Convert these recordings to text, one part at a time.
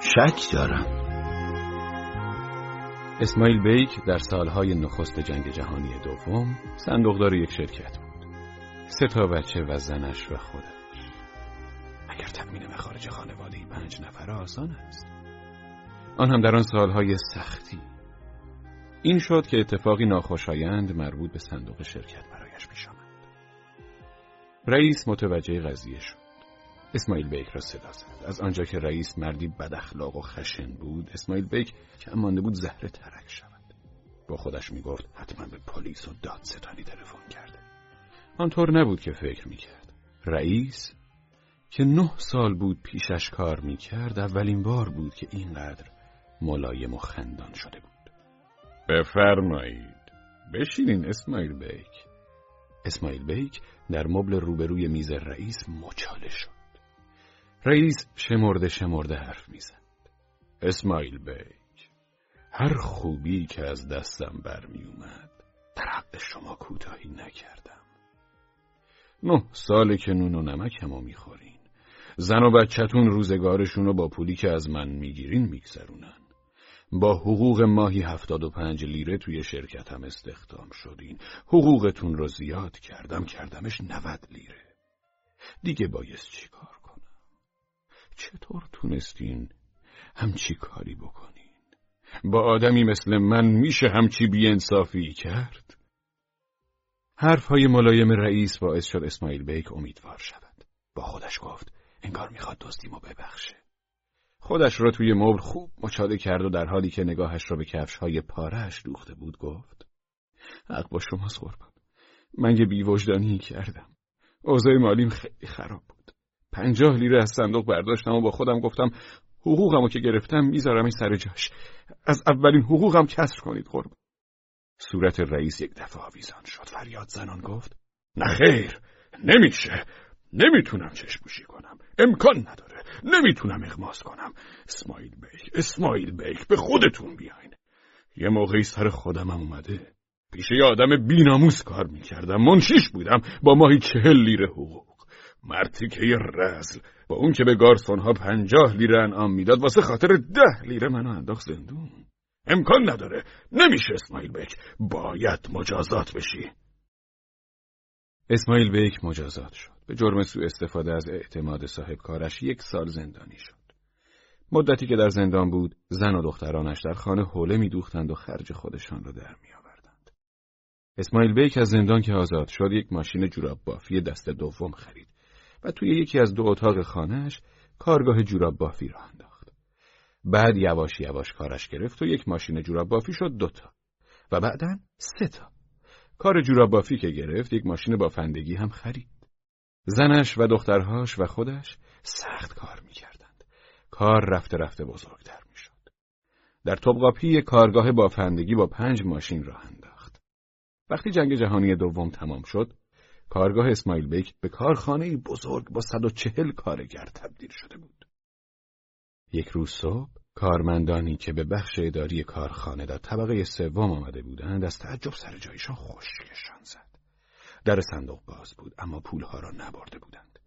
شک دارم. اسماعیل بیک در سالهای نخست جنگ جهانی دوم صندوقدار یک شرکت بود. سه تا بچه و زنش و خودش. اگر تأمین مخارج خانواده پنج نفر آسان است. آن هم در آن سالهای سختی. این شد که اتفاقی ناخوشایند مربوط به صندوق شرکت برایش پیش آمد. رئیس متوجه قضیه شد. اسماعیل بیک را صدا زد. از آنجا که رئیس مردی بد اخلاق و خشن بود اسماعیل بیک که مانده بود زهره ترک شود. با خودش می‌گفت حتما به پلیس و دادستانی تلفن کرده. آنطور نبود که فکر می‌کرد. رئیس که نه سال بود پیشش کار می‌کرد اولین بار بود که اینقدر ملایم و خندان شده بود. بفرمایید. بشینین اسماعیل بیک اسماعیل بیک در مبل روبروی میز رئیس مچاله شد. رئیس شمرده شمرده حرف می‌زد. اسماعیل بیک هر خوبی که از دستم برمی اومد در حق شما کوتاهی نکردم. نه ساله که نون و نمکمو می‌خورین. زن و بچهتون روزگارشون رو با پولی که از من می‌گیرین میگذرونن. با حقوق ماهی هفتاد و پنج لیره توی شرکتم استخدام شدین. حقوقتون رو زیاد کردم کردمش نود لیره. دیگه بایست چیکار؟ چطور تونستین همچی کاری بکنین؟ با آدمی مثل من میشه همچی بیانصافی کرد؟ حرفهای ملایم رئیس باعث شد اسماعیل بیک امیدوار شود. با خودش گفت انگار می‌خواد دزدیمو ببخشه. خودش را توی مبل خوب مچاده کرد و در حالی که نگاهش را به کفش های پارهش دوخته بود گفت حق با شماست قربان من یه بیوجدانی کردم اوضاع مالیم خیلی خراب پنجاه لیره از صندوق برداشتم و با خودم گفتم حقوقمو که گرفتم می‌ذارم سر جاش. از اولین حقوقم کسر کنید قرب. صورت رئیس یک دفعه آویزان شد. فریاد زنان گفت نخیر نمیشه. نمی‌تونم چشموشی کنم. امکان نداره. نمی‌تونم اغماس کنم. اسماعیل بیک اسماعیل بیک به خودتون بیاین. یه موقعی سر خودمم اومده. پیش یه آدم بیناموس کار می‌کردم. منشیش بودم. با ماهی چهل لیره حقوق. مرتیکه رزل. با اون که به گارسون ها پنجاه لیره انعام می‌داد واسه خاطر ده لیره منو انداخت زندون. امکان نداره. نمیشه اسماعیل بیک. باید مجازات بشی. اسماعیل بیک مجازات شد. به جرم سوء استفاده از اعتماد صاحب کارش یک سال زندانی شد. مدتی که در زندان بود زن و دخترانش در خانه حوله میدوختند و خرج خودشان را در میآوردند. اسماعیل بیک از زندان که آزاد شد یک ماشین جوراب بافی دست دوم خرید. و توی یکی از دو اتاق خانهش کارگاه جوراب بافی را انداخت. بعد یواش یواش کارش گرفت و یک ماشین جوراب بافی شد دوتا و بعدا سه تا. کار جوراب بافی که گرفت یک ماشین بافندگی هم خرید. زنش و دخترهاش و خودش سخت کار می‌کردند. کار رفته رفته بزرگتر می‌شد. در طبقاپی کارگاه بافندگی با پنج ماشین راه انداخت. وقتی جنگ جهانی دوم تمام شد، کارگاه اسماعیل بیک به کارخانه بزرگ با 140 کارگر تبدیل شده بود. یک روز صبح کارمندانی که به بخش اداری کارخانه در طبقه سوم آمده بودند از تعجب سر جایشان خشکشان زد. در صندوق باز بود اما پولها را نبرده بودند.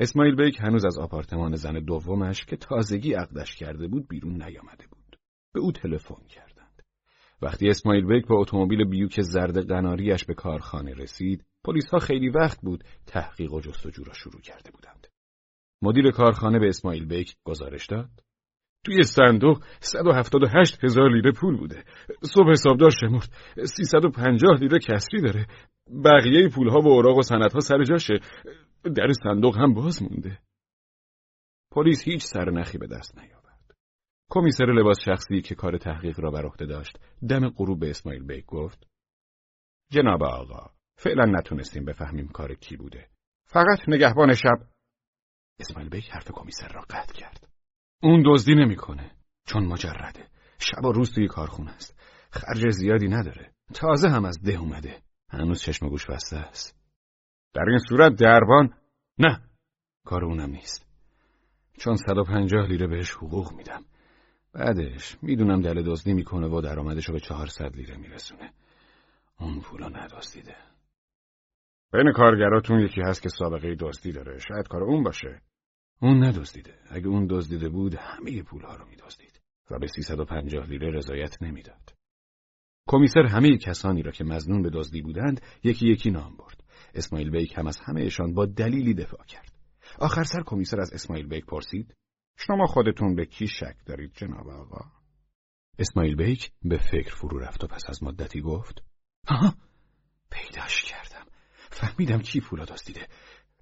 اسماعیل بیک هنوز از آپارتمان زن دومش که تازگی عقدش کرده بود بیرون نیامده بود. به او تلفن کردند. وقتی اسماعیل بیک با اتومبیل بیوک زرد قناریش به کارخانه رسید، پلیس ها خیلی وقت بود تحقیق و جستجو را شروع کرده بودند. مدیر کارخانه به اسماعیل بیک گزارش داد. توی صندوق 178 هزار لیره پول بوده. صبح حسابدار شمرد. 350 لیره کسری داره. بقیه پولها و اوراق و سندها سر جاشه. در صندوق هم باز مونده. پلیس هیچ سرنخی به دست نیاورد. کمیسر لباس شخصی که کار تحقیق را بر عهده داشت، دم غروب به اسماعیل بیک گفت: جناب آقا، فعلا نتونستیم بفهمیم کار کی بوده. فقط نگهبان شب اسماعیل بیک حرف کمیسر را قطع کرد. اون دزدی نمی‌کنه چون مجرده. شب و روز توی کارخونه است. خرج زیادی نداره. تازه هم از ده اومده. هنوز چشم گوش بسته است. در این صورت دربان نه کار اونم نیست. چون 150 لیره بهش حقوق میدم. بعدش می‌دونم دل دزدی می‌کنه و درآمدش رو به 400 لیره میرسونه. اون پولا ندزدیده. بین کارگراتون یکی هست که سابقه دزدی داره. شاید کار اون باشه. اون ندزدیده. اگه اون دزدیده بود همه پولها رو میدزدید. و به 350 لیره رضایت نمی‌داد. کمیسر همه کسانی را که مزنون به دزدی بودند یکی یکی نام برد. اسماعیل بیک هم از همهشان با دلیلی دفاع کرد. آخر سر کمیسر از اسماعیل بیک پرسید شما خودتون به کی شک دارید جناب آقا؟ اسماعیل بیک به فکر فرو رفت و پس از مدتی گفت ها پیداش کردم. فهمیدم کی پولا دزدیده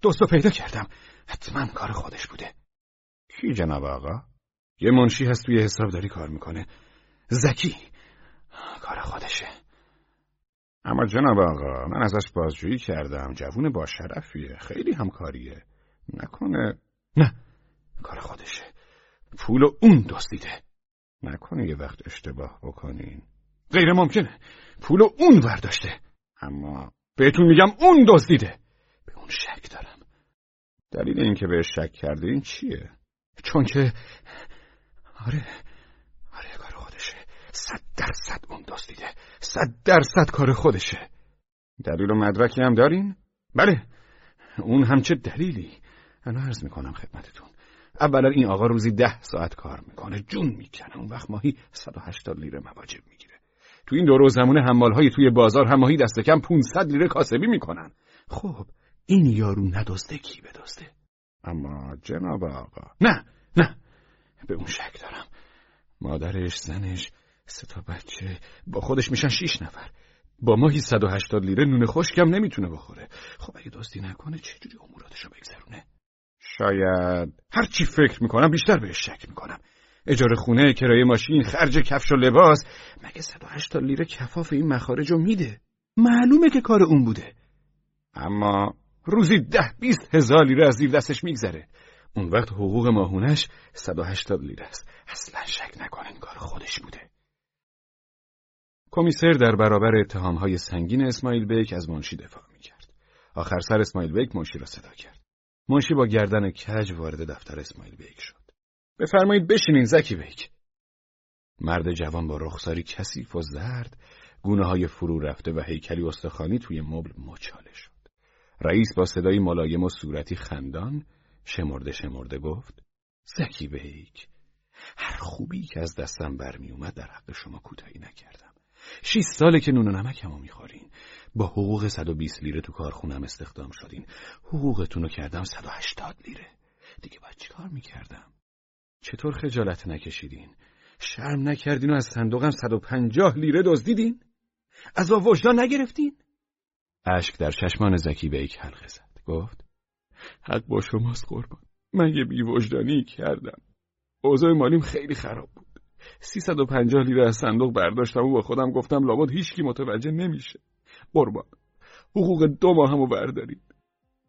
دوست رو پیدا کردم. حتما کار خودش بوده. کی جناب آقا؟ یه منشی هست توی حسابداری کار می‌کنه. زکی. کار خودشه. اما جناب آقا من ازش بازجویی کردم. جوون با شرفیه. خیلی همکاریه. نکنه نه. کار خودشه. پول اون دزدیده. نکنه یه وقت اشتباه بکنین. غیر ممکنه. پول اون ورداشته اما بهتون میگم اون دزدیده. به اون شک دارم. دلیل اینکه بهش شک کرده این چیه؟ چون که آره. آره کار خودشه. صد درصد اون دزدیده. صد درصد کار خودشه. دلیل و مدرکی هم دارین؟ بله. اون هم چه دلیلی. انا عرض می‌کنم خدمتتون. اولا این آقا روزی ده ساعت کار می‌کنه جون می‌کنه اون وقت ماهی 180 لیره مواجب می‌گیره. تو این دور زمونه حمال های توی بازار هم ماهی دست کم 500 لیره کاسبی می‌کنن. خب این یارو ندزده کی بدزده؟ اما جناب آقا نه نه. به اون شک دارم. مادرش زنش سه تا بچه با خودش میشن شیش نفر. با ماهی 180 لیره نون خشکم نمی‌تونه بخوره. خب اگه دزدی نکنه چجوری اموراتشو بگذرونه؟ شاید. هر چی فکر می‌کنم بیشتر بهش شک می‌کنم. اجاره خونه، کرایه ماشین، خرج کفش و لباس. مگه 180 لیره کفاف این مخارج رو میده؟ معلومه که کار اون بوده. اما روزی ده بیست هزار لیره از زیر دستش میگذره. اون وقت حقوق ماهونش 180 لیره است. اصلا شک نکنین کار خودش بوده. کمیسر در برابر اتهامهای سنگین اسماعیل بیک از منشی دفاع می‌کرد. آخر سر اسماعیل بیک منشی را صدا کرد. منشی با گردن کج وارد دفتر اسماعیل بیک شد. بفرمایید بشینین زکی بیک مرد جوان با رخساری کثیف و زرد گونه های فرو رفته و هیکلی استخوانی توی مبل مچاله شد. رئیس با صدای ملایم و صورتی خندان شمرده شمرده گفت زکی بیک هر خوبی که از دستم برمی اومد در حق شما کوتاهی نکردم. شیست ساله که نون و نمکمو می‌خورین. با حقوق 120 لیره تو کارخونم استخدام شدین. حقوقتون رو کردم 180 لیره. دیگه باید چیکار می‌کردم؟ چطور خجالت نکشیدین؟ شرم نکردین و از صندوقم 150 لیره دزدیدین؟ از وجدان نگرفتین؟ اشک در چشمان زکی بیک حلقه زد. گفت حق با شماست قربان. من یه بیوجدانی کردم. اوضاع مالیم خیلی خراب بود. 350 لیره از صندوق برداشتم و با خودم گفتم لابد هیچکی متوجه نمیشه. قربان. حقوق دو ماه همو بردارید.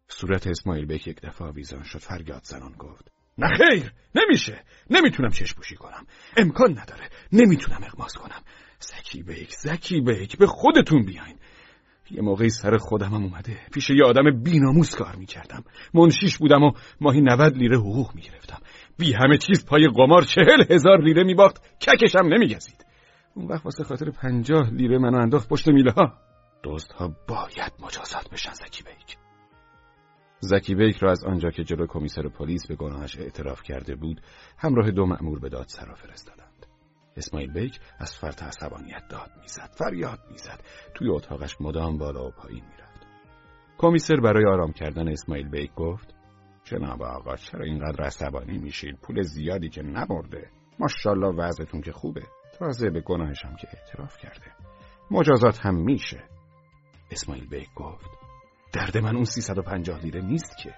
صورت اسماعیل بیک یک دفعه آویزان شد. فریاد زنان گفت نه خیر نمیشه. نمی‌تونم چشم پوشی کنم. امکان نداره. نمی‌تونم اغماس کنم. زکی بیک زکی بیک به خودتون بیاین. یه موقعی سر خودم هم اومده. پیش یه آدم بیناموس کار می‌کردم. منشیش بودم و ماهی 90 لیره حقوق می‌گرفتم. بی همه چیز پای قمار چهل هزار لیره میباخت. ککشم نمیگزید. اون وقت واسه خاطر پنجاه لیره منو انداخت پشت میله ها. دوست ها باید مجازات بشن زکی بیک. زکی بیک را از آنجا که جلو کمیسر پلیس به گناهش اعتراف کرده بود همراه دو مأمور به دادسرا فرستادند. اسماعیل بیک از فرط عصبانیت داد می‌زد فریاد می‌زد. توی اتاقش مدام بالا و پایین می‌رفت. کمیسر برای آرام کردن اسماعیل بیک گفت جناب آقا چرا اینقدر عصبانی میشید پول زیادی که نبرده. ماشاءالله وضعتون که خوبه. تازه به گناهش هم که اعتراف کرده. مجازات هم میشه. اسماعیل بیک گفت درد من اون 350 لیره نیست که.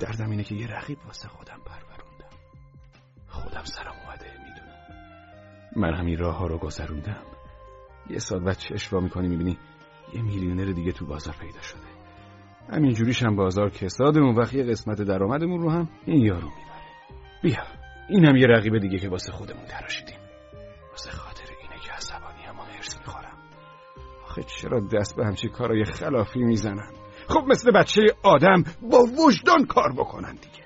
دردم اینه که یه رقیب واسه خودم پروروندم. خودم سرم اومده می‌دونم. من همین راه ها رو گذروندم. یه سال و چشوا می‌کنی می‌بینی یه میلیونر دیگه تو بازار پیدا شده. همین جوریشم بازار کساده اون وقت یه قسمت درآمدمون رو هم این یارو می‌بره. بیا این هم یه رقیب دیگه که واسه خودمون تراشیدیم آخه چرا دست به همچی کارای خلافی می‌زنن؟ خب مثل بچه آدم با وجدان کار بکنن دیگه.